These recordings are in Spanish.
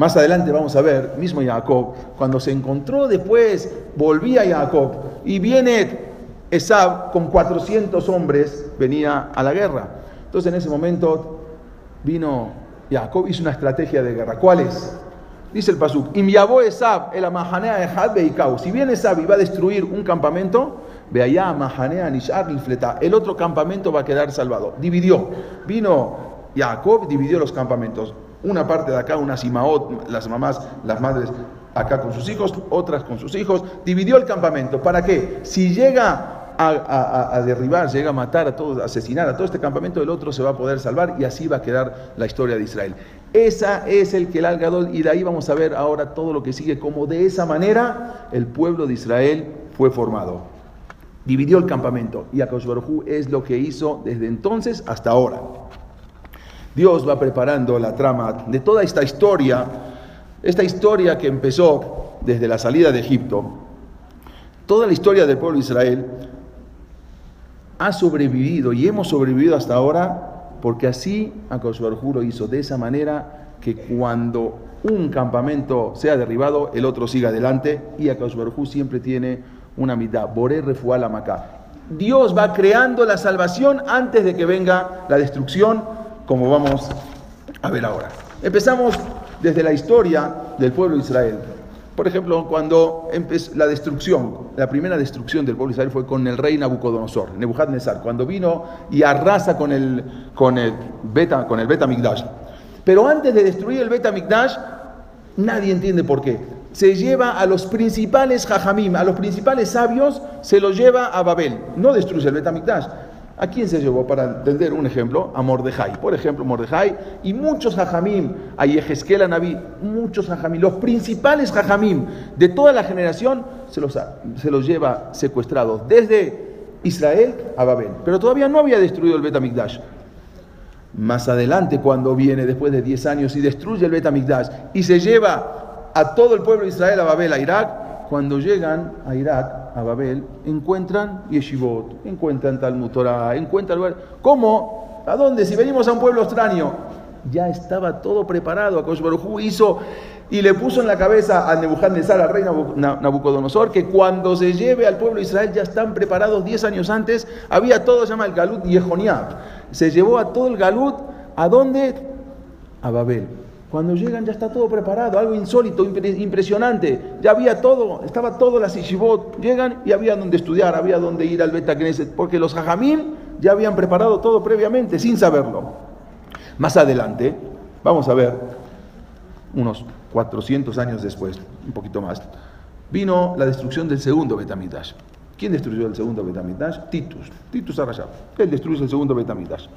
Más adelante vamos a ver, mismo Jacob, cuando se encontró después, volvía Jacob y viene Esab con 400 hombres, venía a la guerra. Entonces en ese momento vino Jacob, hizo una estrategia de guerra. ¿Cuál es? Dice el Pasuk, Esab el de Si bien Esab iba a destruir un campamento, ve allá Mahanea Nishar el otro campamento va a quedar salvado. Dividió. Vino Jacob, dividió los campamentos. Una parte de acá, una Simaot, las mamás, las madres acá con sus hijos, otras con sus hijos. Dividió el campamento. ¿Para qué? Si llega a, derribar, llega a matar a todos, a asesinar a todo este campamento, el otro se va a poder salvar y así va a quedar la historia de Israel. Esa es el que el Algadol, y de ahí vamos a ver ahora todo lo que sigue, como de esa manera el pueblo de Israel fue formado. Dividió el campamento y Akash es lo que hizo desde entonces hasta ahora. Dios va preparando la trama de toda esta historia, esta historia que empezó desde la salida de Egipto, toda la historia del pueblo de Israel ha sobrevivido y hemos sobrevivido hasta ahora porque así Akash lo hizo de esa manera que cuando un campamento sea derribado, el otro siga adelante y Akash siempre tiene una mitad, Boré Refual Amacá. Dios va creando la salvación antes de que venga la destrucción como vamos a ver ahora. Empezamos desde la historia del pueblo de Israel. Por ejemplo, cuando empezó la destrucción, la primera destrucción del pueblo de Israel fue con el rey Nabucodonosor, Nebuchadnezzar, cuando vino y arrasa con el, con el Beta, con el Beta Mikdash. Pero antes de destruir el Beta Mikdash, nadie entiende por qué. Se lleva a los principales jajamim, a los principales sabios, se los lleva a Babel. No destruye el Beta Mikdash, ¿A quién se llevó? Para entender un ejemplo, a Mordejai. Por ejemplo, Mordejai y muchos hajamim, a Yehezkel, a Naví, muchos hajamim, los principales hajamim de toda la generación se los, se los lleva secuestrados desde Israel a Babel. Pero todavía no había destruido el Betamigdash. Más adelante, cuando viene después de 10 años y destruye el Betamigdash y se lleva a todo el pueblo de Israel a Babel, a Irak, cuando llegan a Irak, a Babel, encuentran Yeshivot, encuentran Talmud Torah, encuentran lugar. ¿Cómo? ¿A dónde? Si venimos a un pueblo extraño. Ya estaba todo preparado. Akash hizo y le puso en la cabeza a Nebuchadnezzar, al rey Nabucodonosor, que cuando se lleve al pueblo de Israel ya están preparados 10 años antes. Había todo, se llama el Galut Yehoniab. Se llevó a todo el Galut, ¿a dónde? A Babel. Cuando llegan ya está todo preparado, algo insólito, impresionante. Ya había todo, estaba todo la Sishibot. Llegan y había donde estudiar, había donde ir al Beta porque los Hajamim ya habían preparado todo previamente, sin saberlo. Más adelante, vamos a ver, unos 400 años después, un poquito más, vino la destrucción del segundo Betamidash. ¿Quién destruyó el segundo Betamidash? Titus. Titus Arashab. Él destruyó el segundo Betamidash.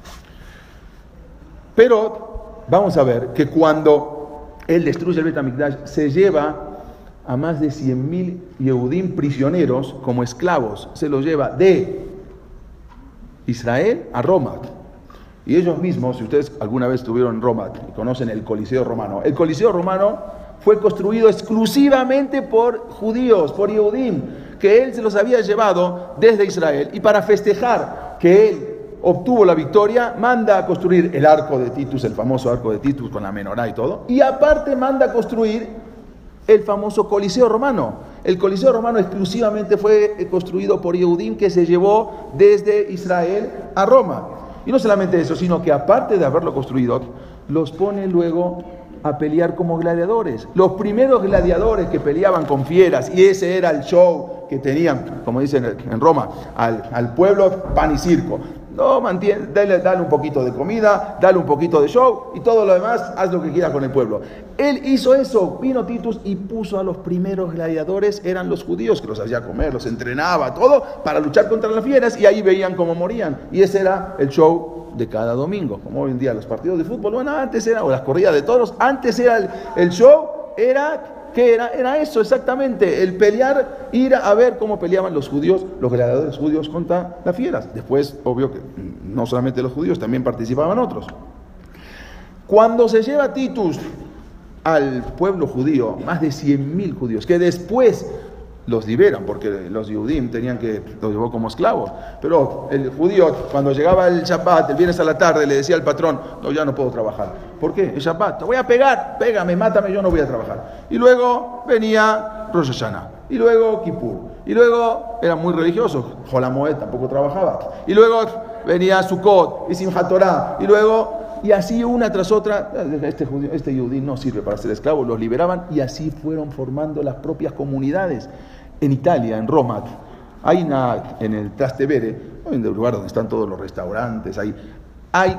Pero vamos a ver que cuando él destruye el Betamigdash, se lleva a más de 100.000 Yehudim prisioneros como esclavos. Se los lleva de Israel a Roma. Y ellos mismos, si ustedes alguna vez estuvieron en Roma y conocen el Coliseo romano, el Coliseo romano fue construido exclusivamente por judíos, por Yehudim, que él se los había llevado desde Israel. Y para festejar que él obtuvo la victoria, manda a construir el arco de Titus, el famoso arco de Titus con la menorá y todo, y aparte manda a construir el famoso Coliseo Romano. El Coliseo Romano exclusivamente fue construido por Yehudim que se llevó desde Israel a Roma. Y no solamente eso, sino que aparte de haberlo construido, los pone luego a pelear como gladiadores. Los primeros gladiadores que peleaban con fieras, y ese era el show que tenían, como dicen en Roma, al, al pueblo pan y circo. No, mantiene, dale, dale, un poquito de comida, dale un poquito de show y todo lo demás, haz lo que quieras con el pueblo. Él hizo eso, vino Titus y puso a los primeros gladiadores, eran los judíos que los hacía comer, los entrenaba, todo para luchar contra las fieras y ahí veían cómo morían. Y ese era el show de cada domingo, como hoy en día los partidos de fútbol, bueno, antes era, o las corridas de toros, antes era el, el show, era ¿Qué era? Era eso exactamente, el pelear, ir a ver cómo peleaban los judíos, los gladiadores judíos contra las fieras. Después, obvio que no solamente los judíos, también participaban otros. Cuando se lleva Titus al pueblo judío, más de 100.000 judíos, que después los liberan, porque los Yudim tenían que, los llevó como esclavos. Pero el judío, cuando llegaba el Shabbat, el viernes a la tarde, le decía al patrón, no, ya no puedo trabajar. ¿Por qué? El Shabbat, te voy a pegar, pégame, mátame, yo no voy a trabajar. Y luego venía Rosh Hashanah, y luego Kippur, y luego eran muy religiosos, Jolamoed tampoco trabajaba, y luego venía Sukkot y Simchat Torah, y luego y así una tras otra, este, este no sirve para ser esclavo, los liberaban y así fueron formando las propias comunidades. En Italia, en Roma, hay una, en el Trastevere, en el lugar donde están todos los restaurantes, hay, hay,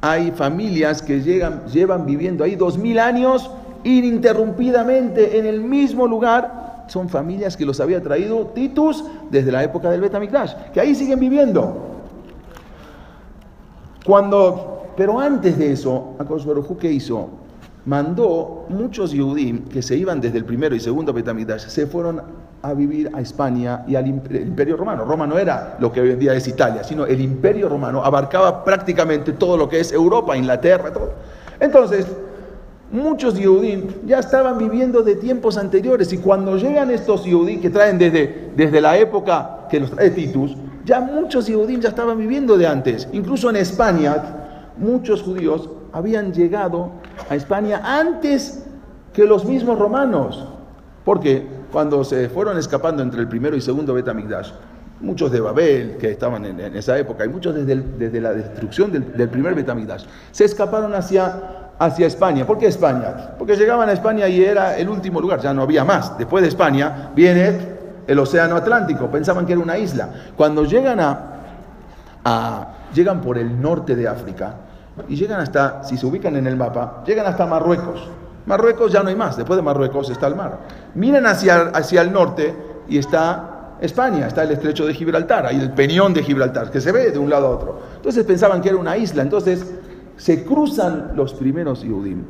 hay familias que llegan, llevan viviendo ahí dos mil años ininterrumpidamente en el mismo lugar. Son familias que los había traído Titus desde la época del Betamikdash, que ahí siguen viviendo. Cuando pero antes de eso, Akadosh Baruj ¿qué hizo? Mandó muchos Yehudim que se iban desde el primero y segundo Betamidash, se fueron a vivir a España y al Imperio Romano. Roma no era lo que hoy en día es Italia, sino el Imperio Romano abarcaba prácticamente todo lo que es Europa, Inglaterra, todo. Entonces, muchos Yehudim ya estaban viviendo de tiempos anteriores y cuando llegan estos Yehudim que traen desde, desde la época que los trae Titus, ya muchos Yehudim ya estaban viviendo de antes. Incluso en España, muchos judíos habían llegado a España antes que los mismos romanos. Porque cuando se fueron escapando entre el primero y segundo Betamigdash, muchos de Babel, que estaban en, esa época, y muchos desde, desde la destrucción del, primer Betamigdash, se escaparon hacia, hacia España. ¿Por qué España? Porque llegaban a España y era el último lugar, ya no había más. Después de España viene el Océano Atlántico, pensaban que era una isla. Cuando llegan a, llegan por el norte de África, y llegan hasta, si se ubican en el mapa, llegan hasta Marruecos. Marruecos ya no hay más, después de Marruecos está el mar. Miren hacia, hacia el norte y está España, está el estrecho de Gibraltar, ahí el peñón de Gibraltar, que se ve de un lado a otro. Entonces pensaban que era una isla, entonces se cruzan los primeros Yudim.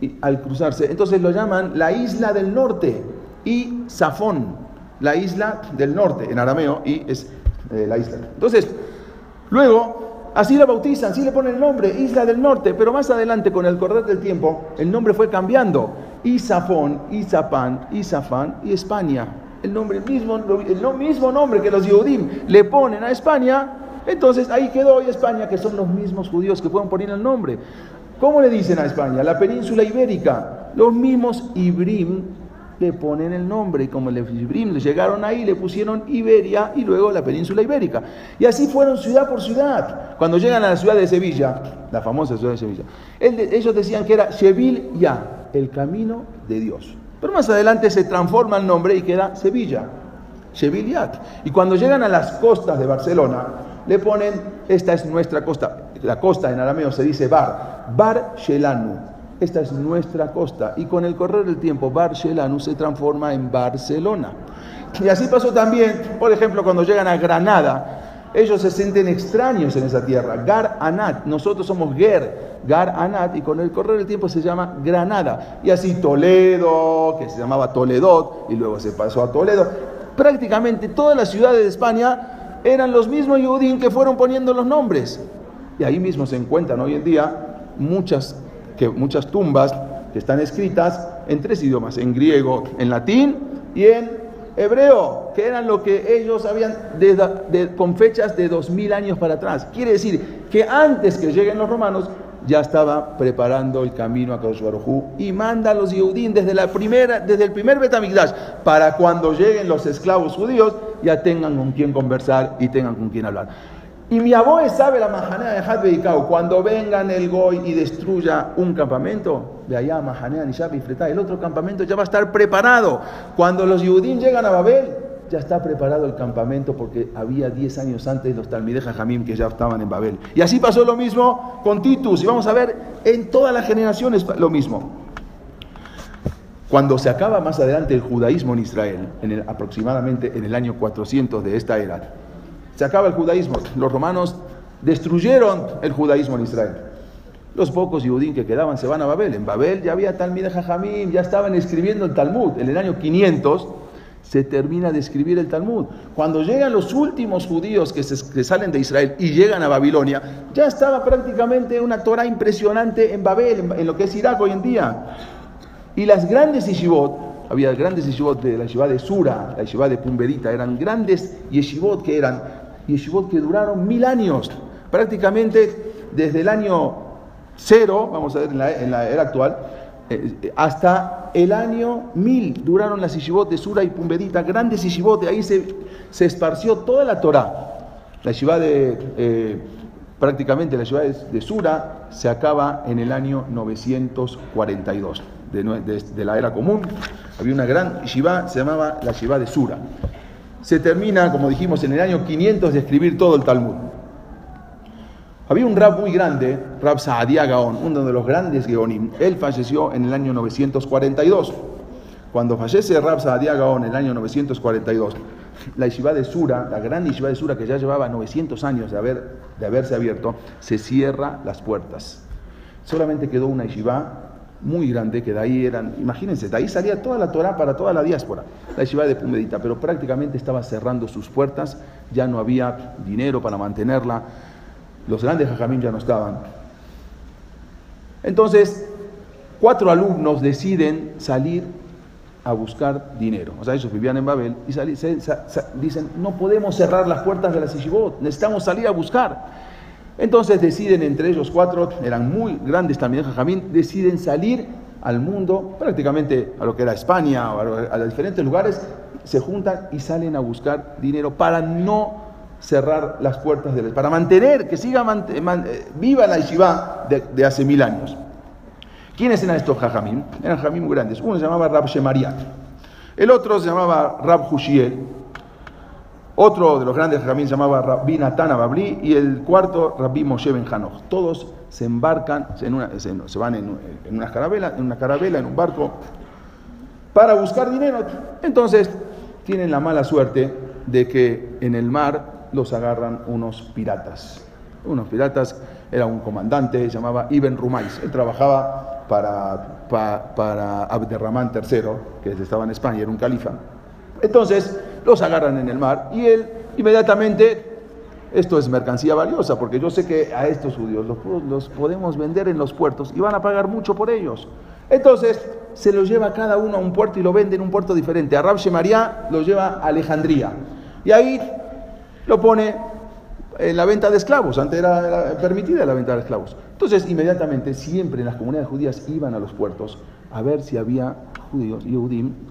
Y al cruzarse, entonces lo llaman la isla del norte y Safón, la isla del norte en arameo y es eh, la isla. Entonces, luego Así la bautizan, así le ponen el nombre, Isla del Norte, pero más adelante, con el correr del tiempo, el nombre fue cambiando. Isafón, Isapán, Isafán y España. El nombre mismo, el mismo nombre que los Yehudim le ponen a España, entonces ahí quedó hoy España, que son los mismos judíos que pueden poner el nombre. ¿Cómo le dicen a España? La península ibérica. Los mismos Ibrim le ponen el nombre como los Ibrim llegaron ahí, le pusieron Iberia y luego la península ibérica. Y así fueron ciudad por ciudad. Cuando llegan a la ciudad de Sevilla, la famosa ciudad de Sevilla, ellos decían que era Seville ya, el camino de Dios. Pero más adelante se transforma el nombre y queda Sevilla, Sevillat. Y cuando llegan a las costas de Barcelona, le ponen, esta es nuestra costa, la costa en arameo se dice Bar, Bar Shelanu, esta es nuestra costa. Y con el correr del tiempo, Barcelona se transforma en Barcelona. Y así pasó también, por ejemplo, cuando llegan a Granada. Ellos se sienten extraños en esa tierra. Gar Anat, nosotros somos Ger, Gar Anat, y con el correr del tiempo se llama Granada. Y así Toledo, que se llamaba Toledot, y luego se pasó a Toledo. Prácticamente todas las ciudades de España eran los mismos Yudín que fueron poniendo los nombres. Y ahí mismo se encuentran hoy en día muchas que muchas tumbas que están escritas en tres idiomas, en griego, en latín y en hebreo, que eran lo que ellos habían con fechas de dos mil años para atrás. Quiere decir que antes que lleguen los romanos ya estaba preparando el camino a Kadosh y manda a los Yehudim desde, la primera, desde el primer Betamigdash para cuando lleguen los esclavos judíos ya tengan con quién conversar y tengan con quién hablar. Y mi abuelo sabe la majanea de Had cuando vengan el Goy y destruya un campamento, de allá majanea, Nishab y Fretá, el otro campamento ya va a estar preparado. Cuando los Yehudim llegan a Babel, ya está preparado el campamento porque había 10 años antes los Talmideh Jamim que ya estaban en Babel. Y así pasó lo mismo con Titus. Y vamos a ver en todas las generaciones lo mismo. Cuando se acaba más adelante el judaísmo en Israel, en aproximadamente en el año 400 de esta era, se acaba el judaísmo. Los romanos destruyeron el judaísmo en Israel. Los pocos judíos que quedaban se van a Babel. En Babel ya había Talmud Jajamim, ya estaban escribiendo el Talmud. En el año 500 se termina de escribir el Talmud. Cuando llegan los últimos judíos que, salen de Israel y llegan a Babilonia, ya estaba prácticamente una Torah impresionante en Babel, en, lo que es Irak hoy en día. Y las grandes yeshivot había grandes yeshivot de la yeshiva de Sura, la yeshiva de Pumberita, eran grandes yeshivot que eran yeshivot que duraron mil años, prácticamente desde el año cero, vamos a ver en la, era actual, eh, hasta el año mil duraron las yeshivot de Sura y Pumberita, grandes yeshivot, de ahí se, se esparció toda la Torah. La yeshiva de... Eh, prácticamente la ciudad de Sura se acaba en el año 942 de, la era común. Había una gran yeshiva, se llamaba la yeshiva de Sura. Se termina, como dijimos, en el año 500 de escribir todo el Talmud. Había un rab muy grande, Rab Saadia Gaon, uno de los grandes Geonim. Él falleció en el año 942. Cuando fallece Rab Saadia Gaon en el año 942, la yeshiva de Sura, la gran yeshiva de Sura que ya llevaba 900 años de, haber, de haberse abierto, se cierra las puertas. Solamente quedó una yeshiva muy grande, que de ahí eran, imagínense, de ahí salía toda la Torah para toda la diáspora, la yeshiva de Pumedita, pero prácticamente estaba cerrando sus puertas, ya no había dinero para mantenerla, los grandes jajamín ya no estaban. Entonces, cuatro alumnos deciden salir a buscar dinero. O sea, ellos vivían en Babel y dicen, no podemos cerrar las puertas de la Sishibot, necesitamos salir a buscar. Entonces deciden entre ellos cuatro, eran muy grandes también, Jajamín, deciden salir al mundo, prácticamente a lo que era España o a, los diferentes lugares, se juntan y salen a buscar dinero para no cerrar las puertas de la para mantener, que siga eh, viva la Yeshiva de hace mil años. ¿Quiénes eran estos jajamim? Eran jajamim muy grandes. Uno se llamaba Rab Shemariat. El otro se llamaba Rab Hushiel. Otro de los grandes jajamim se llamaba Rabbi Natana Babli. Y el cuarto, Rabbi Moshe Ben Hanoch. Todos se embarcan, se, van en, una carabela, en una carabela, en un barco, para buscar dinero. Entonces, tienen la mala suerte de que en el mar los agarran unos piratas. Unos piratas, era un comandante, se llamaba Ibn Rumais. Él trabajaba para, para, Abderramán III, que estaba en España, era un califa. Entonces los agarran en el mar y él inmediatamente, esto es mercancía valiosa, porque yo sé que a estos judíos los, podemos vender en los puertos y van a pagar mucho por ellos. Entonces se los lleva cada uno a un puerto y lo vende en un puerto diferente. A Rab María lo lleva a Alejandría y ahí lo pone en la venta de esclavos, antes era, permitida la venta de esclavos. Entonces, inmediatamente, siempre en las comunidades judías iban a los puertos a ver si había judíos,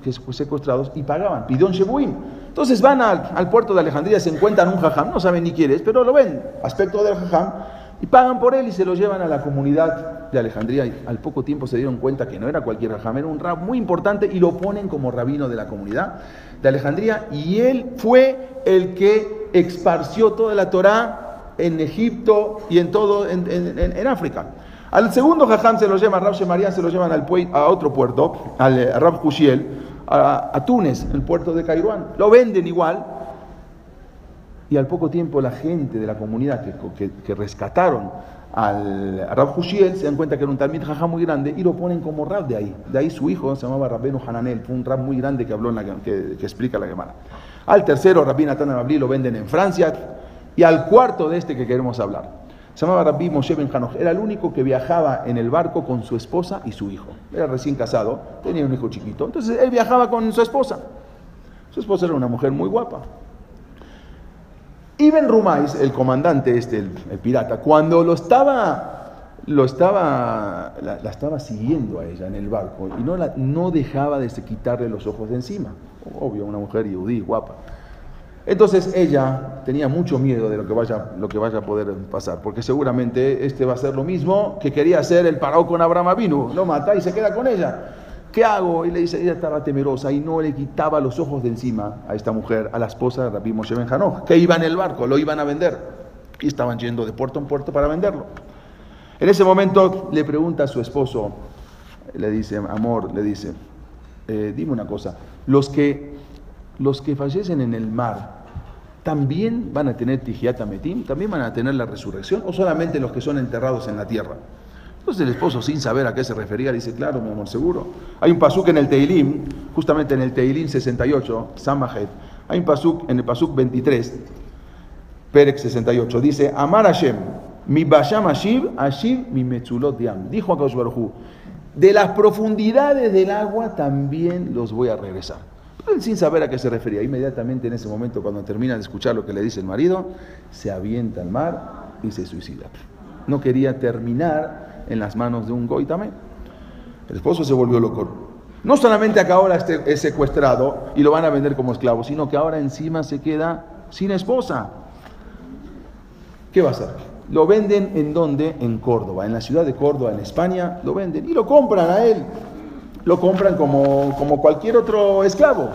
que secuestrados y pagaban, pidón shebuim. Entonces van al, puerto de Alejandría, se encuentran un jajam, no saben ni quién es, pero lo ven, aspecto del jajam, y pagan por él y se lo llevan a la comunidad de Alejandría. Y al poco tiempo se dieron cuenta que no era cualquier jajam, era un rab muy importante y lo ponen como rabino de la comunidad de Alejandría. Y él fue el que esparció toda la Torá en Egipto y en todo, en, África. Al segundo jajam se lo llama, Rab Shemarian se lo llevan al, a otro puerto, al eh, Rab Hushiel, a, Túnez, el puerto de Cairuán. Lo venden igual, y al poco tiempo la gente de la comunidad que, rescataron al Rab Hushiel se dan cuenta que era un Talmid Jajam muy grande y lo ponen como Rab de ahí. De ahí su hijo se llamaba Rabbenu Hananel, fue un Rab muy grande que habló en la, que, explica la Gemara. Al tercero, Rabbi Natan Abli, lo venden en Francia. Y al cuarto de este que queremos hablar, se llamaba Rabbi Moshe Ben Hanoch. Era el único que viajaba en el barco con su esposa y su hijo. Era recién casado, tenía un hijo chiquito. Entonces él viajaba con su esposa. Su esposa era una mujer muy guapa. Ibn Rumais, el comandante este, el, pirata, cuando lo estaba, lo estaba, la, estaba siguiendo a ella en el barco y no, la, no dejaba de quitarle los ojos de encima. Obvio, una mujer yudí, guapa. Entonces ella tenía mucho miedo de lo que, vaya, lo que vaya a poder pasar, porque seguramente este va a ser lo mismo que quería hacer el parado con Abraham Avinu, lo mata y se queda con ella. ¿qué hago? Y le dice, ella estaba temerosa y no le quitaba los ojos de encima a esta mujer, a la esposa de Rabbi Moshe Ben que iba en el barco, lo iban a vender. Y estaban yendo de puerto en puerto para venderlo. En ese momento le pregunta a su esposo, le dice, amor, le dice, eh, dime una cosa, los que, los que fallecen en el mar, ¿también van a tener Tijiata Metim? ¿También van a tener la resurrección? ¿O solamente los que son enterrados en la tierra? Entonces el esposo, sin saber a qué se refería, dice, claro, mi amor, seguro. Hay un pasuk en el Teilim, justamente en el Teilim 68, Samajet, hay un pasuk en el pasuk 23, Perek 68, dice, Amar Hashem, mi basham ashiv, ashiv mi metzulot diam. Dijo a Baruj de las profundidades del agua también los voy a regresar. Él sin saber a qué se refería, inmediatamente en ese momento, cuando termina de escuchar lo que le dice el marido, se avienta al mar y se suicida. No quería terminar en las manos de un goy también. El esposo se volvió loco. No solamente acá ahora este es secuestrado y lo van a vender como esclavo, sino que ahora encima se queda sin esposa. ¿Qué va a hacer? Lo venden en dónde? En Córdoba, en la ciudad de Córdoba, en España, lo venden y lo compran a él. Lo compran como, como cualquier otro esclavo.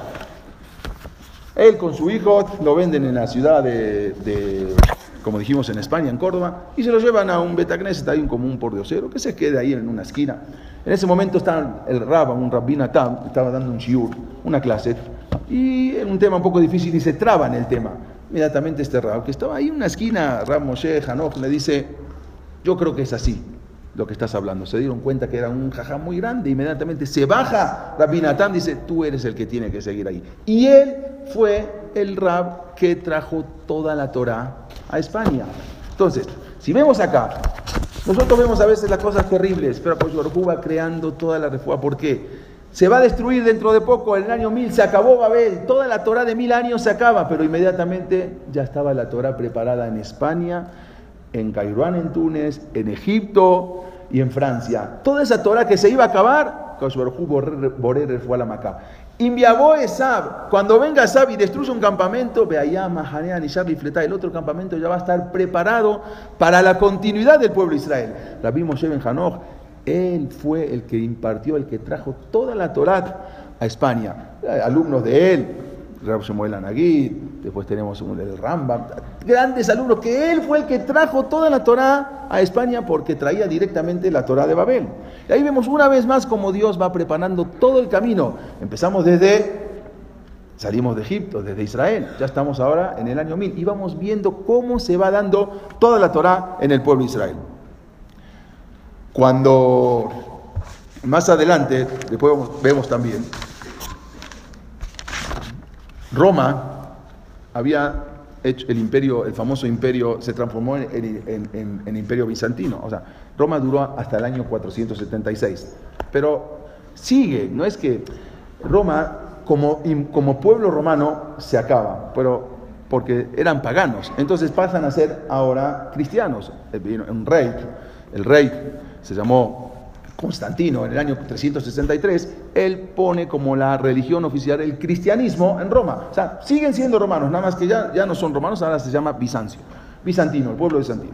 Él con su hijo lo venden en la ciudad de, de, como dijimos en España, en Córdoba, y se lo llevan a un Betagneset, hay un común por diosero, que se quede ahí en una esquina. En ese momento estaba el Rabba, un Rabbin estaba dando un shiur, una clase, y en un tema un poco difícil y se traba en el tema. Inmediatamente este Rab, que estaba ahí en una esquina, Rab Moshe Hanok, le dice, yo creo que es así lo que estás hablando. Se dieron cuenta que era un jajá muy grande, inmediatamente se baja Rabbi Natán, dice, tú eres el que tiene que seguir ahí. Y él fue el Rab que trajo toda la Torah a España. Entonces, si vemos acá, nosotros vemos a veces las cosas terribles, pero pues va creando toda la reforma. ¿Por qué? Se va a destruir dentro de poco, en el año 1000 se acabó Babel, toda la Torah de mil años se acaba, pero inmediatamente ya estaba la Torah preparada en España, en Cairán, en Túnez, en Egipto y en Francia. Toda esa Torah que se iba a acabar, Borer fue cuando venga Esab y destruye un campamento, ve allá Mahanean y Fleta, el otro campamento ya va a estar preparado para la continuidad del pueblo de Israel. Rabbi Moshe Ben Hanoch, él fue el que impartió, el que trajo toda la Torah a España. Alumnos de él, Rab Shemuel Anagid, después tenemos el Rambam, grandes alumnos, que él fue el que trajo toda la Torah a España porque traía directamente la Torah de Babel. Y ahí vemos una vez más cómo Dios va preparando todo el camino. Empezamos desde, salimos de Egipto, desde Israel, ya estamos ahora en el año 1000 y vamos viendo cómo se va dando toda la Torah en el pueblo de Israel. Cuando más adelante, después vemos también, Roma había hecho el imperio, el famoso imperio, se transformó en, imperio bizantino. O sea, Roma duró hasta el año 476. Pero sigue, no es que Roma como, como pueblo romano se acaba, pero porque eran paganos. Entonces pasan a ser ahora cristianos. Un rey, el rey se llamó Constantino en el año 363, él pone como la religión oficial el cristianismo en Roma. O sea, siguen siendo romanos, nada más que ya, ya no son romanos, ahora se llama Bizancio, bizantino, el pueblo bizantino.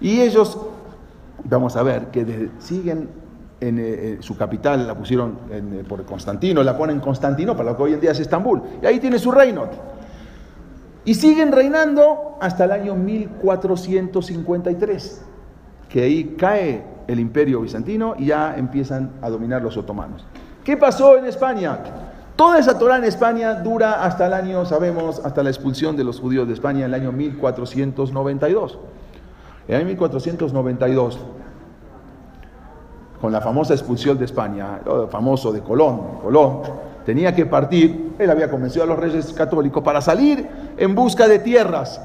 Y ellos, vamos a ver, que siguen en eh, su capital, la pusieron eh, por Constantino, la ponen Constantino, para lo que hoy en día es Estambul, y ahí tiene su reino. Y siguen reinando hasta el año 1453, que ahí cae el imperio bizantino y ya empiezan a dominar los otomanos. ¿Qué pasó en España? Toda esa Torah en España dura hasta el año, sabemos, hasta la expulsión de los judíos de España en el año 1492. En el año 1492, con la famosa expulsión de España, lo famoso de Colón, Colón tenía que partir, él había convencido a los reyes católicos para salir en busca de tierras.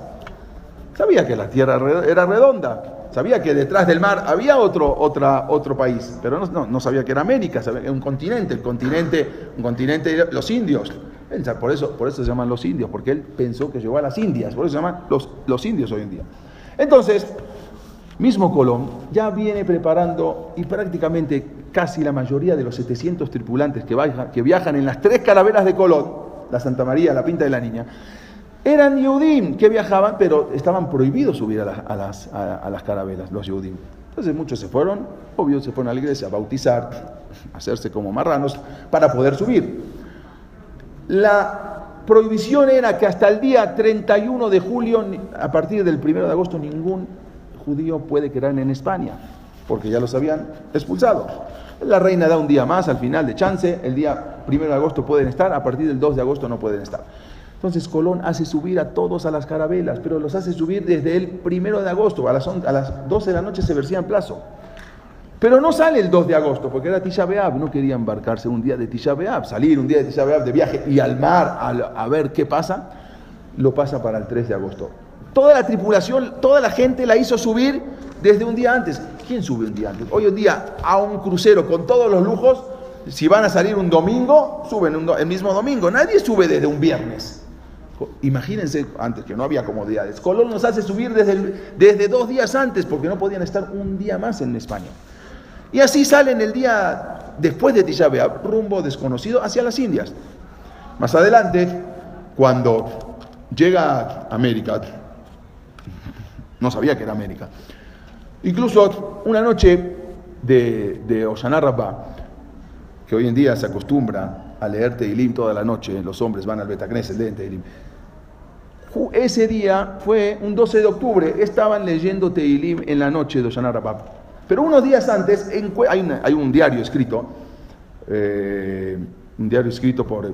Sabía que la tierra era redonda, Sabía que detrás del mar había otro, otra, otro país, pero no, no, sabía que era América, sabía que era un continente, el continente, un continente, los indios. Por eso, por eso se llaman los indios, porque él pensó que llegó a las Indias, por eso se llaman los, los indios hoy en día. Entonces, mismo Colón ya viene preparando y prácticamente casi la mayoría de los 700 tripulantes que, que viajan en las tres calaveras de Colón, la Santa María, la Pinta de la Niña, eran Yehudim que viajaban, pero estaban prohibidos subir a, las, carabelas, los Yehudim. Entonces muchos se fueron, obvio, se fueron a la iglesia a bautizar, hacerse como marranos, para poder subir. La prohibición era que hasta el día 31 de julio, a partir del 1 de agosto, ningún judío puede quedar en España, porque ya los habían expulsado. La reina da un día más al final de chance, el día 1 de agosto pueden estar, a partir del 2 de agosto no pueden estar. Entonces Colón hace subir a todos a las carabelas, pero los hace subir desde el primero de agosto, a las, a las 12 de la noche se versían plazo. Pero no sale el 2 de agosto, porque era Tisha no quería embarcarse un día de Tisha salir un día de Tisha de viaje y al mar a, ver qué pasa, lo pasa para el 3 de agosto. Toda la tripulación, toda la gente la hizo subir desde un día antes. ¿Quién sube un día antes? Hoy en día a un crucero con todos los lujos, si van a salir un domingo, suben el mismo domingo. Nadie sube desde un viernes. Imagínense, antes que no había comodidades. Colón nos hace subir desde, desde dos días antes porque no podían estar un día más en España. Y así salen el día después de Tisha rumbo desconocido hacia las Indias. Más adelante, cuando llega a América, no sabía que era América, incluso una noche de, de que hoy en día se acostumbra a leer Teilim toda la noche, los hombres van al Betacnes, leen Teilim. Ese día fue un 12 de octubre, estaban leyendo Teilim en la noche de Oshana Pero unos días antes hay, un diario escrito, eh, un diario escrito por,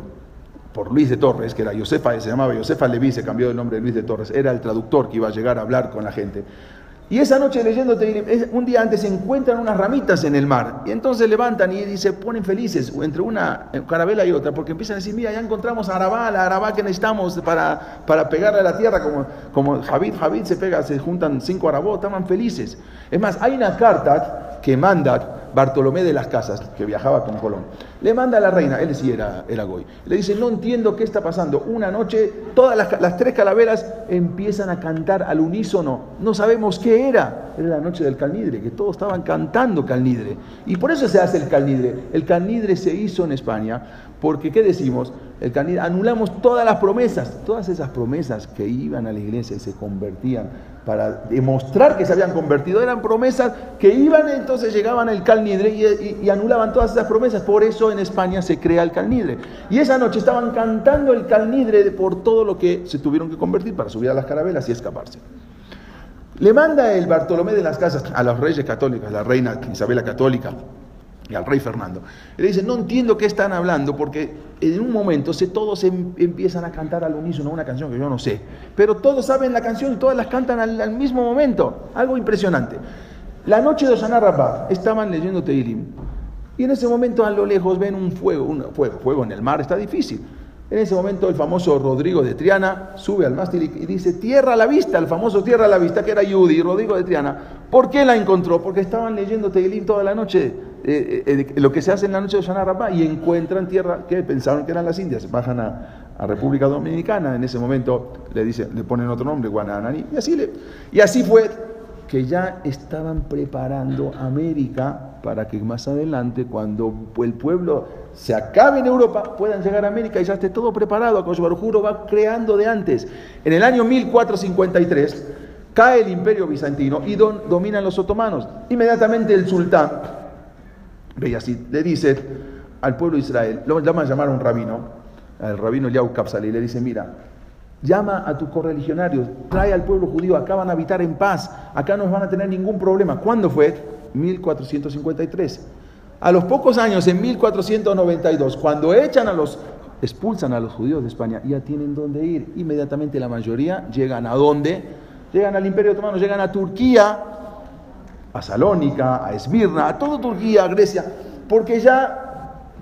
por Luis de Torres, que era Josefa, se llamaba Josefa Leví, se cambió el nombre de Luis de Torres, era el traductor que iba a llegar a hablar con la gente. Y esa noche leyendo un día antes se encuentran unas ramitas en el mar. Y entonces levantan y, se ponen felices entre una carabela y otra, porque empiezan a decir, mira, ya encontramos arabá, la arabá que necesitamos para, para pegarle a la tierra, como, como Javid, Javid se pega, se juntan cinco arabó, estaban felices. Es más, hay una carta que manda Bartolomé de las Casas, que viajaba con Colón, le manda a la reina, él sí era, era Goy, le dice, no entiendo qué está pasando. Una noche todas las, tres calaveras empiezan a cantar al unísono, no sabemos qué era. Era la noche del calnidre, que todos estaban cantando calnidre. Y por eso se hace el calnidre. El calnidre se hizo en España, porque, ¿qué decimos? El calnidre, anulamos todas las promesas, todas esas promesas que iban a la iglesia y se convertían para demostrar que se habían convertido. Eran promesas que iban, entonces llegaban al Calnidre y, anulaban todas esas promesas. Por eso en España se crea el Calnidre. Y esa noche estaban cantando el Calnidre por todo lo que se tuvieron que convertir para subir a las carabelas y escaparse. Le manda el Bartolomé de las Casas a los reyes católicos, la reina Isabela Católica, y al rey Fernando. Le dice, no entiendo qué están hablando porque en un momento se, todos em, empiezan a cantar al unísono una canción que yo no sé, pero todos saben la canción y todas las cantan al, mismo momento. Algo impresionante. La noche de Osana Rabá estaban leyendo Teilim y en ese momento a lo lejos ven un fuego, un fuego, fuego en el mar, está difícil. En ese momento el famoso Rodrigo de Triana sube al mástil y dice, tierra a la vista, el famoso tierra a la vista, que era Yudi, Rodrigo de Triana. ¿Por qué la encontró? Porque estaban leyendo Teilim toda la noche eh, eh, lo que se hace en la noche de Shana Rabá y encuentran tierra que pensaron que eran las Indias, bajan a, República Dominicana, en ese momento le dicen, le ponen otro nombre, Guanananí, y así, y así fue que ya estaban preparando América para que más adelante, cuando el pueblo se acabe en Europa, puedan llegar a América y ya esté todo preparado. Juro va creando de antes. En el año 1453 cae el imperio bizantino y dominan los otomanos. Inmediatamente el sultán así le dice al pueblo de Israel, lo llama a llamar a un rabino, al rabino Eliau Kapsali, y le dice, mira, llama a tus correligionarios, trae al pueblo judío, acá van a habitar en paz, acá no van a tener ningún problema. ¿Cuándo fue? 1453. A los pocos años, en 1492, cuando echan a los, expulsan a los judíos de España, ya tienen dónde ir. Inmediatamente la mayoría llegan a dónde? Llegan al Imperio Otomano, llegan a Turquía, a Salónica, a Esmirna, a toda Turquía, a Grecia, porque ya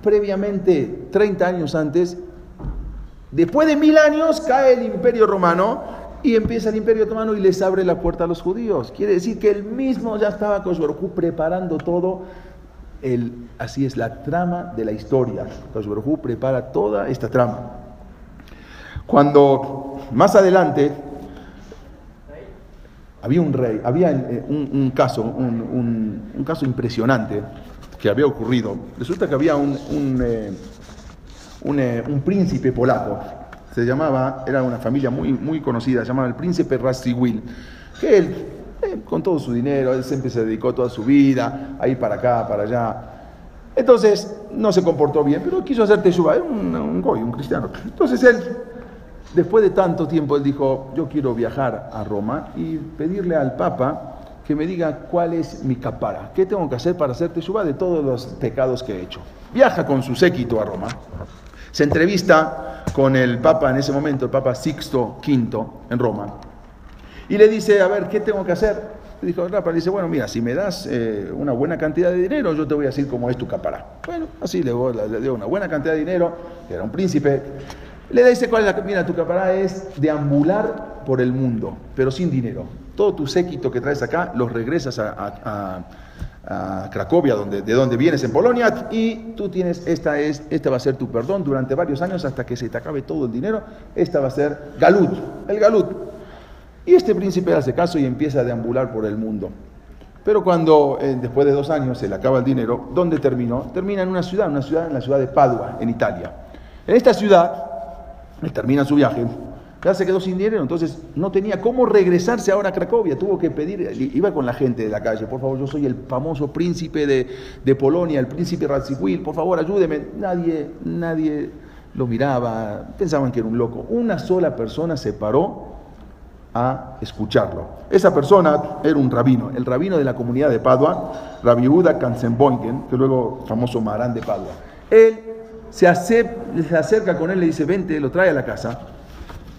previamente, 30 años antes, después de mil años cae el imperio romano y empieza el imperio otomano y les abre la puerta a los judíos. Quiere decir que él mismo ya estaba Koshberhu preparando todo. El, así es la trama de la historia. Koshberhu prepara toda esta trama. Cuando más adelante había un rey, había eh, un, caso, un, caso impresionante que había ocurrido. Resulta que había un, eh, eh, un, príncipe polaco, se llamaba, era una familia muy, muy conocida, se llamaba el príncipe Radziwill, que él, con todo su dinero, él siempre se dedicó toda su vida a ir para acá, para allá. Entonces, no se comportó bien, pero quiso hacer teshuva, era un, un goy, un cristiano. Entonces él Después de tanto tiempo, él dijo, yo quiero viajar a Roma y pedirle al Papa que me diga cuál es mi capara, qué tengo que hacer para hacer teshuva de todos los pecados que he hecho. Viaja con su séquito a Roma, se entrevista con el Papa en ese momento, el Papa Sixto V en Roma, y le dice, a ver, ¿qué tengo que hacer? Le dijo, Rapa, le dice, bueno, mira, si me das eh, una buena cantidad de dinero, yo te voy a decir cómo es tu capara. Bueno, así le, le dio una buena cantidad de dinero, era un príncipe, le dice cuál es la mira, tu capará es deambular por el mundo, pero sin dinero. Todo tu séquito que traes acá los regresas a, a Cracovia, donde, de donde vienes en Polonia, y tú tienes, esta, es, esta va a ser tu perdón durante varios años hasta que se te acabe todo el dinero, esta va a ser Galut, el Galut. Y este príncipe hace caso y empieza a deambular por el mundo. Pero cuando eh, después de dos años se le acaba el dinero, ¿dónde terminó? Termina en una ciudad, una ciudad en la ciudad de Padua, en Italia. En esta ciudad, él termina su viaje, ya se quedó sin dinero, entonces no tenía cómo regresarse ahora a Cracovia, tuvo que pedir, iba con la gente de la calle, por favor, yo soy el famoso príncipe de, Polonia, el príncipe Radziwill, por favor, ayúdeme. Nadie, nadie lo miraba, pensaban que era un loco. Una sola persona se paró a escucharlo. Esa persona era un rabino, el rabino de la comunidad de Padua, Rabbi Uda Kanzenboinken, que luego famoso Marán de Padua. Él se, acerca con él, le dice, vente, lo trae a la casa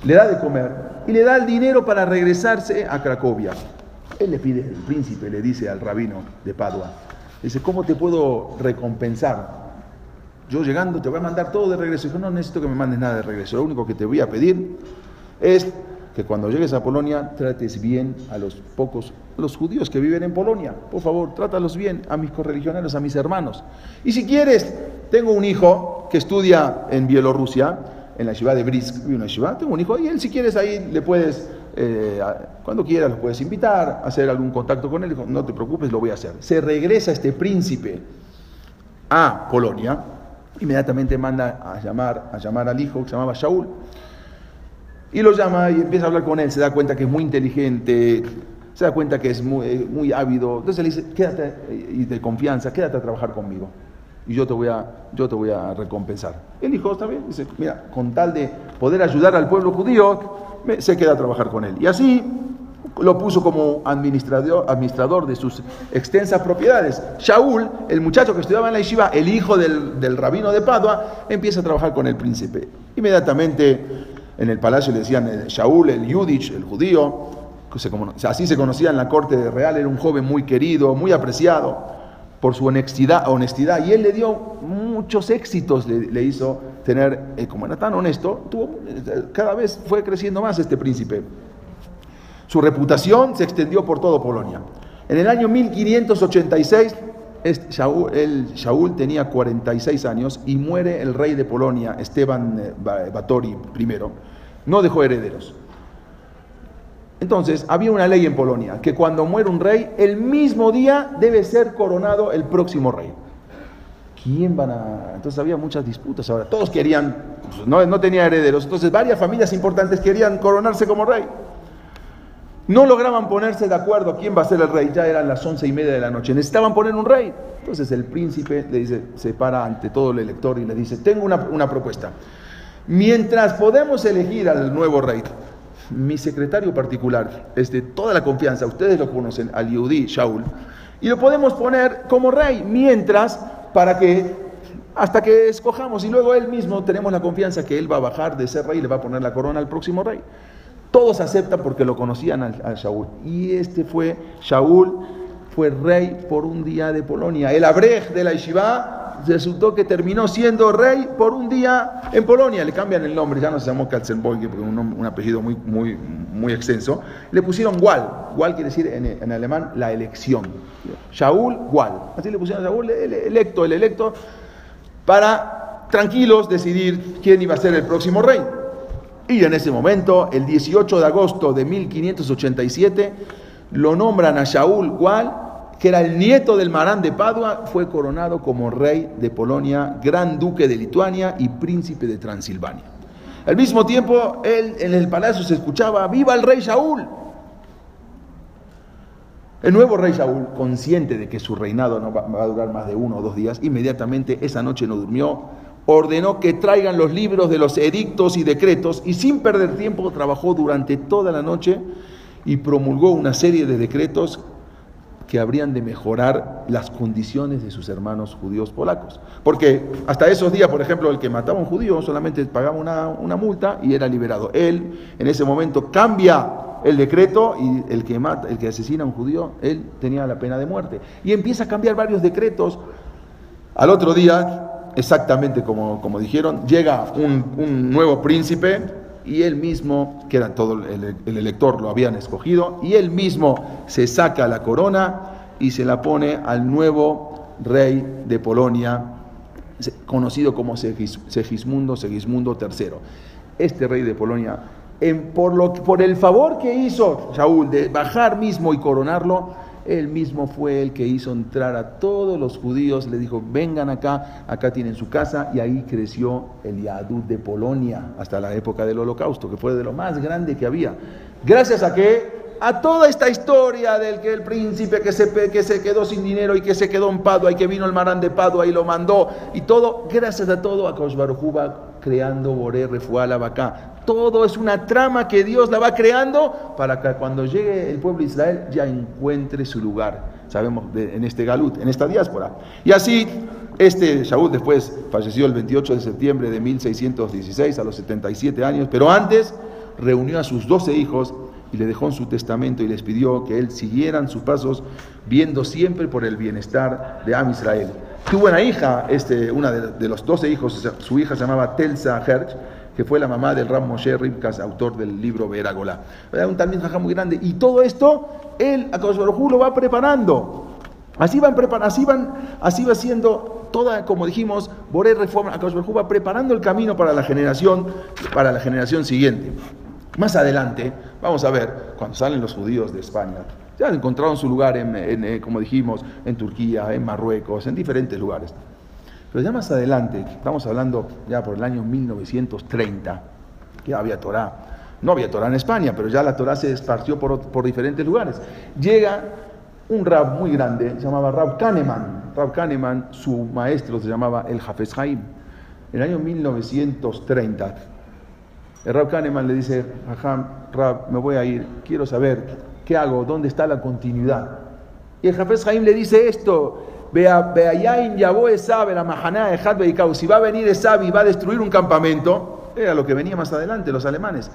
le da de comer y le da el dinero para regresarse a Cracovia. Él le pide, el príncipe le dice al rabino de Padua, dice, ¿cómo te puedo recompensar? Yo llegando te voy a mandar todo de regreso. Dijo, no necesito que me mandes nada de regreso. Lo único que te voy a pedir es que cuando llegues a Polonia trates bien a los pocos, los judíos que viven en Polonia. Por favor, trátalos bien a mis correligionarios, a mis hermanos. Y si quieres, tengo un hijo que estudia en Bielorrusia en la ciudad de Brisk, una ciudad, tengo un hijo y él si quieres ahí le puedes, eh, cuando quieras lo puedes invitar, hacer algún contacto con él, no te preocupes, lo voy a hacer. Se regresa este príncipe a Polonia, inmediatamente manda a llamar, a llamar al hijo que se llamaba Shaul, y lo llama y empieza a hablar con él, se da cuenta que es muy inteligente, se da cuenta que es muy, eh, muy ávido, entonces le dice, quédate, y de confianza, quédate a trabajar conmigo y yo te voy a, yo te voy a recompensar. El hijo está bien, dice, mira, con tal de poder ayudar al pueblo judío, se queda a trabajar con él. Y así lo puso como administrador, administrador de sus extensas propiedades. Shaul, el muchacho que estudiaba en la yeshiva, el hijo del, rabino de Padua, empieza a trabajar con el príncipe. Inmediatamente en el palacio le decían eh, Shaul, el Yudich, el judío, así se conocía en la corte real, era un joven muy querido, muy apreciado por su honestidad, honestidad y él le dio muchos éxitos, le, hizo tener, eh, como era tan honesto, tuvo, cada vez fue creciendo más este príncipe. Su reputación se extendió por todo Polonia. En el año 1586, Shaul, el, Shaul tenía 46 años y muere el rey de Polonia, Esteban eh, Batory I. No dejó herederos. Entonces, había una ley en Polonia que cuando muere un rey, el mismo día debe ser coronado el próximo rey. ¿Quién van a.? Entonces había muchas disputas ahora. Todos querían, pues, no, no tenía herederos. Entonces, varias familias importantes querían coronarse como rey. No lograban ponerse de acuerdo quién va a ser el rey. Ya eran las once y media de la noche. Necesitaban poner un rey. Entonces el príncipe le dice, se para ante todo el elector y le dice: Tengo una, una propuesta. Mientras podemos elegir al nuevo rey, mi secretario particular es de toda la confianza, ustedes lo conocen, al Yehudi Shaul, y lo podemos poner como rey, mientras, para que, hasta que escojamos, y luego él mismo tenemos la confianza que él va a bajar de ser rey y le va a poner la corona al próximo rey. Todos aceptan porque lo conocían al, Shaul. Y este fue, Shaul fue rey por un día de Polonia. El Abrej de la Yeshiva resultó que terminó siendo rey por un día en Polonia. Le cambian el nombre, ya no se llamó Katzenboige porque es un, apellido muy, muy, muy extenso. Le pusieron Wal. Wal quiere decir en, alemán la elección. Shaul Wal. Así le pusieron a Shaul el electo, el electo, para tranquilos decidir quién iba a ser el próximo rey. Y en ese momento, el 18 de agosto de 1587, lo nombran a Shaul Wal que era el nieto del Marán de Padua, fue coronado como rey de Polonia, gran duque de Lituania y príncipe de Transilvania. Al mismo tiempo, él en el palacio se escuchaba, ¡Viva el rey Saúl! El nuevo rey Saúl, consciente de que su reinado no va, a durar más de uno o dos días, inmediatamente esa noche no durmió, ordenó que traigan los libros de los edictos y decretos y sin perder tiempo trabajó durante toda la noche y promulgó una serie de decretos que habrían de mejorar las condiciones de sus hermanos judíos polacos. Porque hasta esos días, por ejemplo, el que mataba a un judío solamente pagaba una, multa y era liberado. Él en ese momento cambia el decreto y el que mata, el que asesina a un judío, él tenía la pena de muerte. Y empieza a cambiar varios decretos. Al otro día, exactamente como, como dijeron, llega un, un nuevo príncipe y él mismo, que era todo el, elector, lo habían escogido, y él mismo se saca la corona y se la pone al nuevo rey de Polonia, conocido como Segismundo, Segismundo III. Este rey de Polonia, por, lo, por el favor que hizo Saúl de bajar mismo y coronarlo, él mismo fue el que hizo entrar a todos los judíos, le dijo, vengan acá, acá tienen su casa, y ahí creció el Yadut de Polonia hasta la época del holocausto, que fue de lo más grande que había. Gracias a que a toda esta historia del que el príncipe que se, que se quedó sin dinero y que se quedó en Padua y que vino el marán de Padua y lo mandó y todo, gracias a todo, a Barujuba creando Boré, Refuala, Bacá. Todo es una trama que Dios la va creando para que cuando llegue el pueblo de Israel ya encuentre su lugar. Sabemos en este galut, en esta diáspora. Y así, este Shaul después falleció el 28 de septiembre de 1616 a los 77 años, pero antes reunió a sus 12 hijos y le dejó en su testamento y les pidió que él siguieran sus pasos, viendo siempre por el bienestar de Am Israel. Tuvo una hija, este, una de, los 12 hijos, su hija se llamaba Telsa Herch, que fue la mamá del Ram Moshe Ribkas, autor del libro Veragolá. Era un también muy grande. Y todo esto, él, a lo va preparando. Así van, así van, así va siendo toda, como dijimos, Boré Reforma, a va preparando el camino para la generación, para la generación siguiente. Más adelante, vamos a ver, cuando salen los judíos de España, ya encontraron su lugar, en, eh, como dijimos, en Turquía, en Marruecos, en diferentes lugares. Pero ya más adelante, estamos hablando ya por el año 1930, que había Torah. No había Torah en España, pero ya la Torah se esparció por, por diferentes lugares. Llega un rab muy grande, se llamaba Rab Kahneman. Rab Kahneman, su maestro se llamaba el Hafez Haim. En el año 1930, el Rab Kahneman le dice, Raham, Rab, me voy a ir, quiero saber qué hago, dónde está la continuidad. Y el Hafez Haim le dice esto, si va a venir Esab y va a destruir un campamento, era lo que venía más adelante, los alemanes.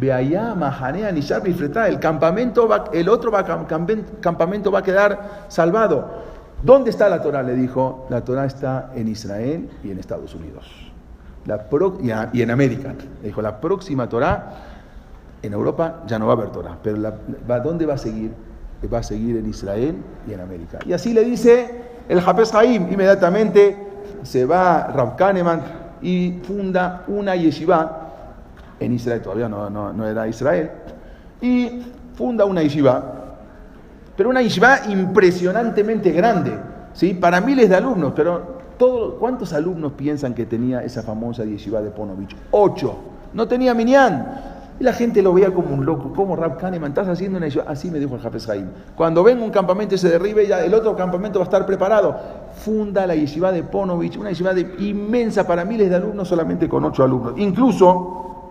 El campamento va, el otro campamento va a quedar salvado. ¿Dónde está la Torah? Le dijo, la Torah está en Israel y en Estados Unidos. La y, en América. Le dijo, la próxima Torah, en Europa ya no va a haber Torah, pero la, ¿dónde va a seguir? Va a seguir en Israel y en América. Y así le dice el Hafez Haim inmediatamente se va Rav Kahneman y funda una yeshiva en Israel, todavía no, no, era Israel, y funda una yeshiva, pero una yeshiva impresionantemente grande, ¿sí? para miles de alumnos, pero todo, ¿cuántos alumnos piensan que tenía esa famosa yeshiva de Ponovich? Ocho. No tenía minyan. Y la gente lo veía como un loco. ¿Cómo Rab Kahneman estás haciendo una Así me dijo el Jafes Haim. Cuando venga un campamento y se derribe, ya el otro campamento va a estar preparado. Funda la yeshiva de Ponovich, una yeshiva inmensa para miles de alumnos, solamente con ocho alumnos. Incluso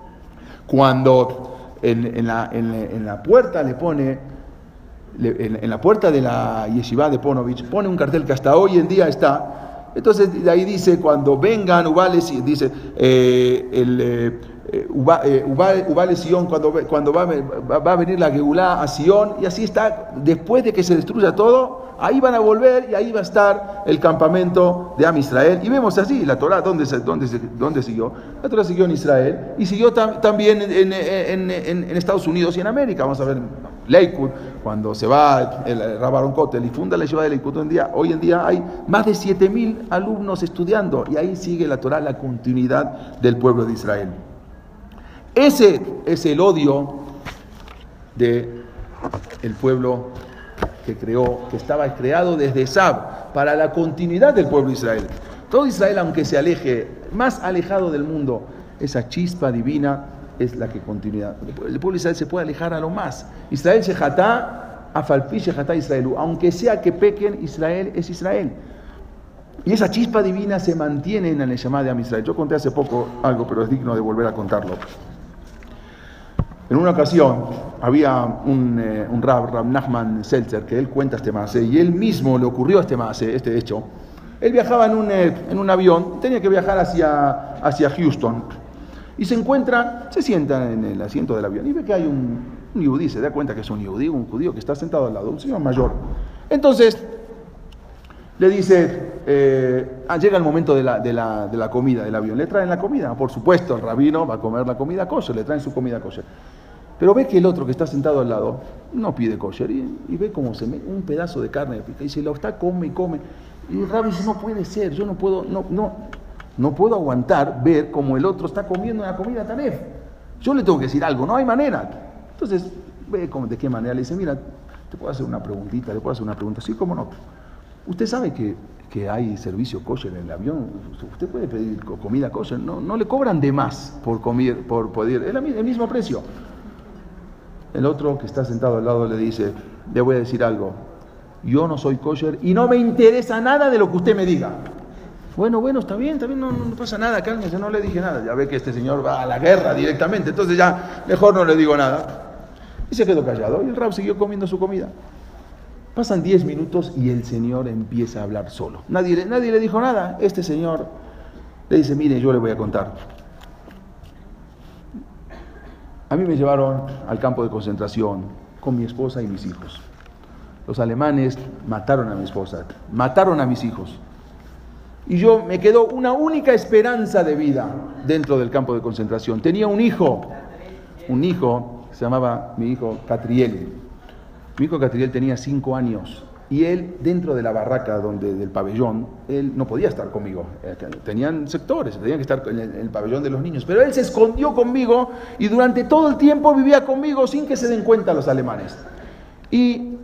cuando en, la, puerta le pone, en, la puerta de la yeshiva de Ponovich, pone un cartel que hasta hoy en día está. Entonces de ahí dice, cuando vengan Ubales, dice, eh, el... Eh, eh, Ubale Sion, cuando, va, a venir la Geulá a Sion, y así está, después de que se destruya todo, ahí van a volver y ahí va a estar el campamento de Am Israel. Y vemos así, la Torah, ¿dónde, dónde, dónde siguió? La Torah siguió en Israel y siguió también en, Estados Unidos y en América. Vamos a ver Lakewood, cuando se va el Rabaron Kotel y funda la ciudad de Lakewood, hoy en día, hoy en día hay más de 7.000 alumnos estudiando y ahí sigue la Torah, la continuidad del pueblo de Israel. Ese es el odio del el pueblo que creó, que estaba creado desde Sab, para la continuidad del pueblo de Israel. Todo Israel, aunque se aleje, más alejado del mundo, esa chispa divina es la que continúa. El pueblo de Israel se puede alejar a lo más. Israel se jatá, afalpi se jatá Israel. Aunque sea que pequen, Israel es Israel. Y esa chispa divina se mantiene en el llamado de Israel. Yo conté hace poco algo, pero es digno de volver a contarlo. En una ocasión había un, eh, un rab, Rab Nachman Seltzer, que él cuenta este mase, y él mismo le ocurrió este mase, este hecho. Él viajaba en un, eh, en un avión, tenía que viajar hacia, hacia Houston, y se encuentra, se sienta en el asiento del avión y ve que hay un, un se da cuenta que es un yudí, un judío que está sentado al lado, un señor mayor. Entonces, le dice, eh, ah, llega el momento de la, de, la, de la, comida del avión, le traen la comida, por supuesto, el rabino va a comer la comida kosher, le traen su comida kosher. Pero ve que el otro que está sentado al lado no pide kosher y, ve como se me, un pedazo de carne y se lo está come y come. Y el rabbi dice, no puede ser, yo no puedo, no, no, no puedo aguantar ver como el otro está comiendo una comida tan F. Yo le tengo que decir algo, no hay manera. Entonces, ve de qué manera. Le dice, mira, te puedo hacer una preguntita, le puedo hacer una pregunta. Sí, cómo no. Usted sabe que, que hay servicio kosher en el avión. Usted puede pedir comida kosher. No, no le cobran de más por comer, por poder. Es el mismo precio. El otro que está sentado al lado le dice, le voy a decir algo. Yo no soy kosher y no me interesa nada de lo que usted me diga. Bueno, bueno, está bien, está bien, no, pasa nada, cálmese, no le dije nada. Ya ve que este señor va a la guerra directamente, entonces ya mejor no le digo nada. Y se quedó callado y el rab siguió comiendo su comida. Pasan 10 minutos y el señor empieza a hablar solo. Nadie, nadie le dijo nada. Este señor le dice, mire, yo le voy a contar. A mí me llevaron al campo de concentración con mi esposa y mis hijos. Los alemanes mataron a mi esposa, mataron a mis hijos. Y yo me quedó una única esperanza de vida dentro del campo de concentración. Tenía un hijo, un hijo, se llamaba mi hijo Catriel. Mi hijo Catriel tenía cinco años y él dentro de la barraca donde del pabellón, él no podía estar conmigo. Eh, tenían sectores, tenían que estar en el, pabellón de los niños. Pero él se escondió conmigo y durante todo el tiempo vivía conmigo sin que se den cuenta los alemanes. Y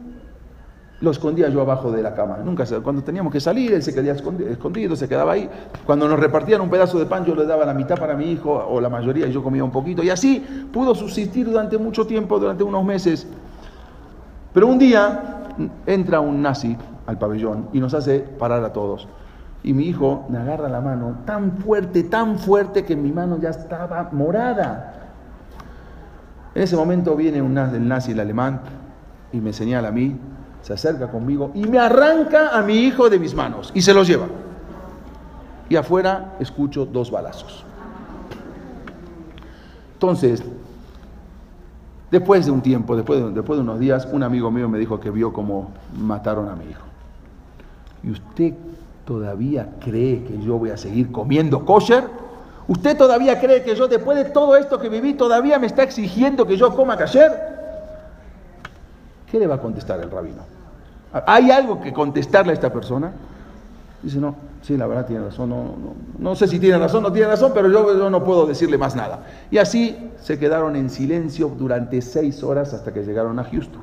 lo escondía yo abajo de la cama. Nunca cuando teníamos que salir, él se quedaba escondido, se quedaba ahí. Cuando nos repartían un pedazo de pan, yo le daba la mitad para mi hijo, o la mayoría, y yo comía un poquito. Y así pudo subsistir durante mucho tiempo, durante unos meses. Pero un día entra un nazi al pabellón y nos hace parar a todos. Y mi hijo me agarra la mano tan fuerte, tan fuerte, que mi mano ya estaba morada. En ese momento viene un nazi, el nazi, el alemán, y me señala a mí, se acerca conmigo y me arranca a mi hijo de mis manos y se los lleva. Y afuera escucho dos balazos. Entonces, después de un tiempo, después de, después de unos días, un amigo mío me dijo que vio cómo mataron a mi hijo. ¿Y usted todavía cree que yo voy a seguir comiendo kosher? ¿Usted todavía cree que yo, después de todo esto que viví, todavía me está exigiendo que yo coma kosher? ¿Qué le va a contestar el rabino? ¿Hay algo que contestarle a esta persona? Dice, no, sí, la verdad tiene razón, no, no, sé si tiene razón no tiene razón, pero yo, no puedo decirle más nada. Y así se quedaron en silencio durante seis horas hasta que llegaron a Houston.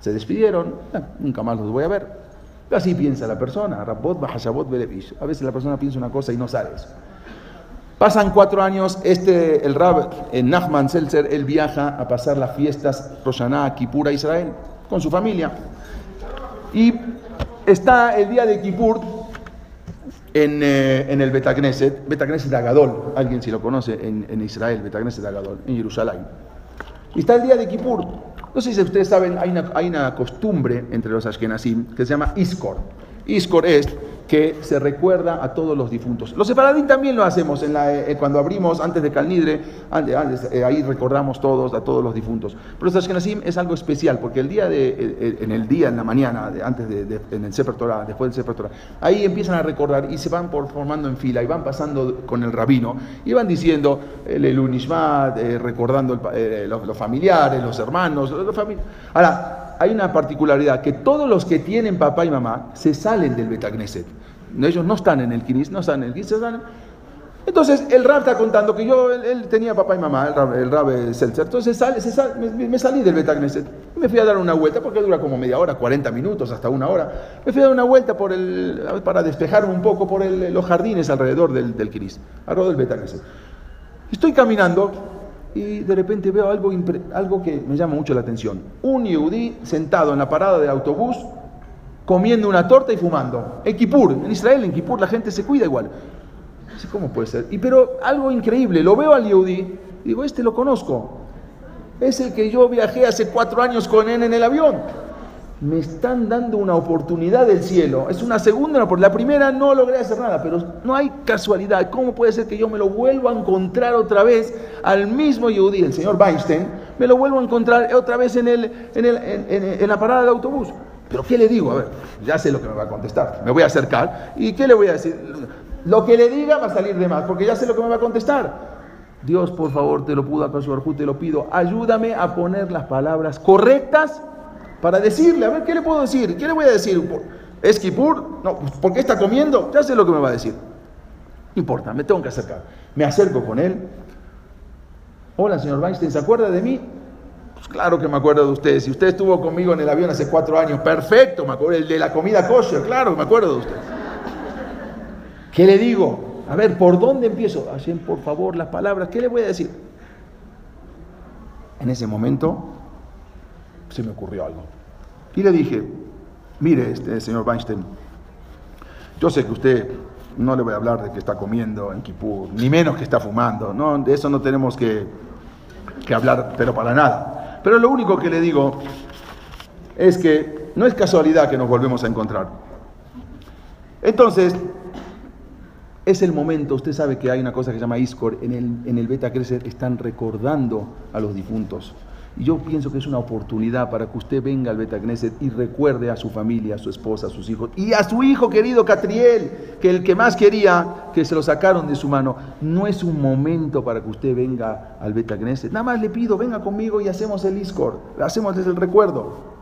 Se despidieron, ah, nunca más los voy a ver. Así piensa la persona, A veces la persona piensa una cosa y no sabe eso. Pasan cuatro años, este, el Rab, en Nachman Seltzer, él viaja a pasar las fiestas Roshaná, Kippur a Israel con su familia. Y está el día de Kippur en, eh, en el Betagneset, Betagneset de Agadol, alguien si lo conoce en, en Israel, Betagneset de Agadol, en Jerusalén. Y está el día de Kippur. No sé si ustedes saben, hay una, hay una costumbre entre los Ashkenazim que se llama Iskor. Iskor es que se recuerda a todos los difuntos. Los separadín también lo hacemos en la, eh, cuando abrimos antes de Calnidre, antes, eh, ahí recordamos todos a todos los difuntos. Pero los Ashkenazim es algo especial, porque el día de, eh, en el día, en la mañana, antes de, en el Sefer Torah, después del Sefer Torah, ahí empiezan a recordar y se van por, formando en fila y van pasando con el rabino y van diciendo el Elunishmat, recordando los, familiares, los hermanos, los familiares. Hay una particularidad, que todos los que tienen papá y mamá se salen del Betagneset. Ellos no están en el Kinis, no están en el Kinis, Entonces el Rab está contando que yo, él, tenía papá y mamá, el Rab, el Seltzer. Entonces sale, me, salí del Betagneset. Me fui a dar una vuelta, porque dura como media hora, 40 minutos, hasta una hora. Me fui a dar una vuelta por el, para despejarme un poco por los jardines alrededor del, del Kinis, alrededor del Betagneset. Estoy caminando y de repente veo algo, algo que me llama mucho la atención. Un yudí sentado en la parada del autobús comiendo una torta y fumando. En Kipur, en Israel, en Kipur la gente se cuida igual. ¿Cómo puede ser? Y pero algo increíble, lo veo al yudí digo, este lo conozco. Es el que yo viajé hace cuatro años con él en el avión me están dando una oportunidad del cielo. Es una segunda, por la primera no logré hacer nada, pero no hay casualidad. ¿Cómo puede ser que yo me lo vuelva a encontrar otra vez al mismo Yehudi, el señor Weinstein, me lo vuelvo a encontrar otra vez en, el, en, el, en, la parada del autobús? Pero ¿qué le digo? A ver, ya sé lo que me va a contestar. Me voy a acercar. ¿Y qué le voy a decir? Lo que le diga va a salir de más, porque ya sé lo que me va a contestar. Dios, por favor, te lo pudo acá, te lo pido, ayúdame a poner las palabras correctas para decirle, a ver, ¿qué le puedo decir? ¿Qué le voy a decir? ¿Es Kipur? No, ¿por qué está comiendo? Ya sé lo que me va a decir. No importa, me tengo que acercar. Me acerco con él. Hola, señor Weinstein, ¿se acuerda de mí? Pues claro que me acuerdo de usted. Si usted estuvo conmigo en el avión hace cuatro años, perfecto, me acuerdo. El de la comida kosher, claro me acuerdo de usted. ¿Qué le digo? A ver, ¿por dónde empiezo? Hashem, por favor, las palabras, ¿qué le voy a decir? En ese momento se me ocurrió algo. Y le dije, mire, este señor Weinstein, yo sé que usted no le voy a hablar de que está comiendo en Kipur, ni menos que está fumando, no, de eso no tenemos que, que hablar, pero para nada. Pero lo único que le digo es que no es casualidad que nos volvemos a encontrar. Entonces, es el momento, usted sabe que hay una cosa que se llama ISCOR, en el, en el Beta Crecer están recordando a los difuntos. Y yo pienso que es una oportunidad para que usted venga al Beta Knesset y recuerde a su familia, a su esposa, a sus hijos y a su hijo querido Catriel, que el que más quería, que se lo sacaron de su mano. No es un momento para que usted venga al Beta Knesset. Nada más le pido, venga conmigo y hacemos el ISCOR, hacemos el recuerdo.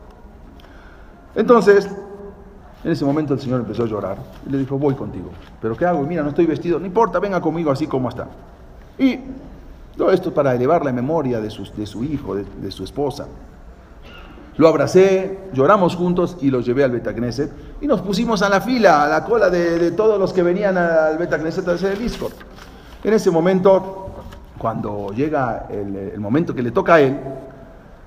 Entonces, en ese momento el Señor empezó a llorar y le dijo, voy contigo. ¿Pero qué hago? Mira, no estoy vestido, no importa, venga conmigo así como está. Y todo esto para elevar la memoria de su, de su hijo, de, su esposa. Lo abracé, lloramos juntos y lo llevé al Betacneset y nos pusimos a la fila, a la cola de, todos los que venían al Betacneset a hacer el Discord. En ese momento, cuando llega el, momento que le toca a él,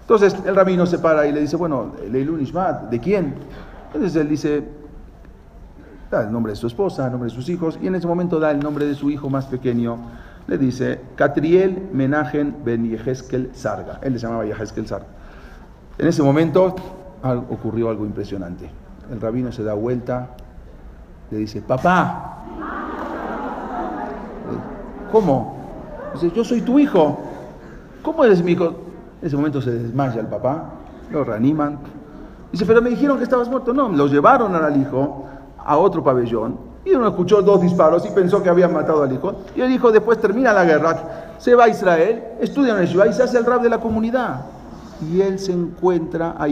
entonces el rabino se para y le dice, bueno, Leilun Ishmat, ¿de quién? Entonces él dice, da el nombre de su esposa, el nombre de sus hijos, y en ese momento da el nombre de su hijo más pequeño, le dice Catriel Menajen Ben Yeheskel Sarga. Él le llamaba Yeheskel Sarga. En ese momento ocurrió algo impresionante. El rabino se da vuelta, le dice, papá, ¿cómo? Dice, yo soy tu hijo. ¿Cómo eres mi hijo? En ese momento se desmaya el papá, lo reaniman. Dice, pero me dijeron que estabas muerto. No, lo llevaron al hijo a otro pabellón y uno escuchó dos disparos y pensó que habían matado al hijo. Y el hijo después termina la guerra, se va a Israel, estudia en Yeshiva y se hace el rab de la comunidad. Y él se encuentra a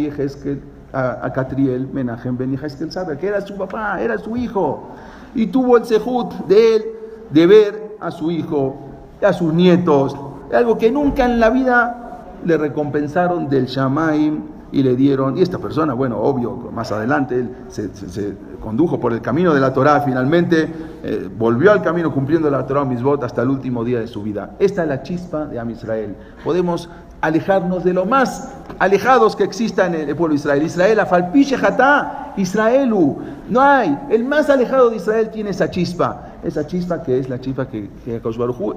a, a Catriel Menajem Ben sabe que era su papá, era su hijo. Y tuvo el sejut de él de ver a su hijo, a sus nietos, algo que nunca en la vida le recompensaron del Shamaim y le dieron, y esta persona, bueno, obvio, más adelante él se, condujo por el camino de la Torah, finalmente eh, volvió al camino cumpliendo la Torah misbot hasta el último día de su vida. Esta es la chispa de Am Israel. Podemos alejarnos de lo más alejados que exista en el pueblo de Israel. Israel, afalpiche jatá, Israelu. No hay. El más alejado de Israel tiene esa chispa. Esa chispa que es la chispa que, que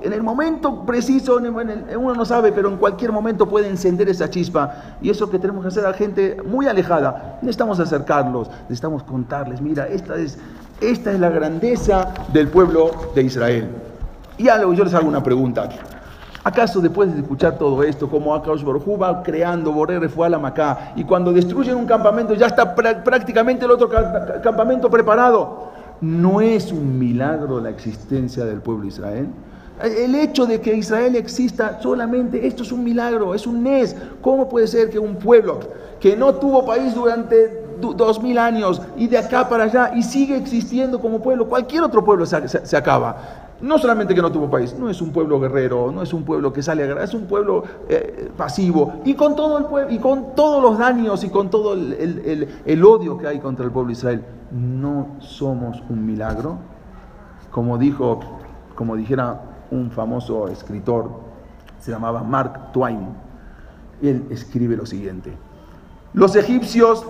en el momento preciso, uno no sabe, pero en cualquier momento puede encender esa chispa. Y eso que tenemos que hacer a gente muy alejada. Necesitamos acercarlos, necesitamos contarles, mira, esta es, esta es la grandeza del pueblo de Israel. Y algo, yo les hago una pregunta. ¿Acaso después de escuchar todo esto, como Akash Baruj va creando Borre fue a la Macá, y cuando destruyen un campamento ya está prácticamente el otro campamento preparado? ¿No es un milagro la existencia del pueblo Israel? El hecho de que Israel exista solamente, esto es un milagro, es un NES. ¿Cómo puede ser que un pueblo que no tuvo país durante dos mil años y de acá para allá y sigue existiendo como pueblo, cualquier otro pueblo se acaba? No solamente que no tuvo país, no es un pueblo guerrero, no es un pueblo que sale a guerra, es un pueblo eh, pasivo y con todo el pueblo y con todos los daños y con todo el, odio que hay contra el pueblo de Israel. No somos un milagro, como dijo, como dijera un famoso escritor, se llamaba Mark Twain. Él escribe lo siguiente: Los egipcios,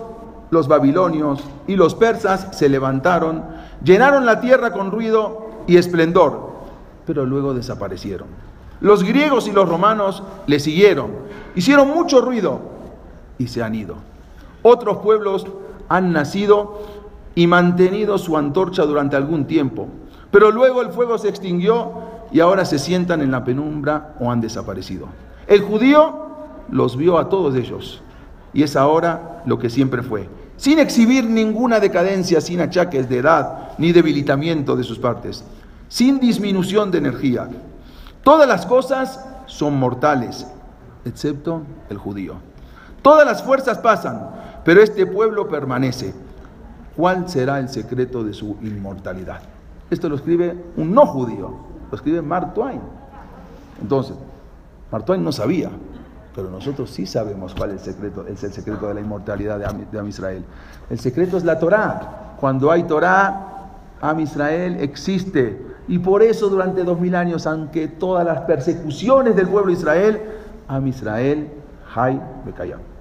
los babilonios y los persas se levantaron, llenaron la tierra con ruido y esplendor, pero luego desaparecieron. Los griegos y los romanos le siguieron, hicieron mucho ruido y se han ido. Otros pueblos han nacido y mantenido su antorcha durante algún tiempo, pero luego el fuego se extinguió y ahora se sientan en la penumbra o han desaparecido. El judío los vio a todos ellos y es ahora lo que siempre fue, sin exhibir ninguna decadencia, sin achaques de edad ni debilitamiento de sus partes sin disminución de energía. Todas las cosas son mortales, excepto el judío. Todas las fuerzas pasan, pero este pueblo permanece. ¿Cuál será el secreto de su inmortalidad? Esto lo escribe un no judío, lo escribe Mark Twain. Entonces, Mark Twain no sabía, pero nosotros sí sabemos cuál es el secreto, es el secreto de la inmortalidad de Am, Israel. El secreto es la Torá. Cuando hay Torá, Am Israel existe. Y por eso durante dos mil años, aunque todas las persecuciones del pueblo de Israel, Am Israel, Hay Bekayam.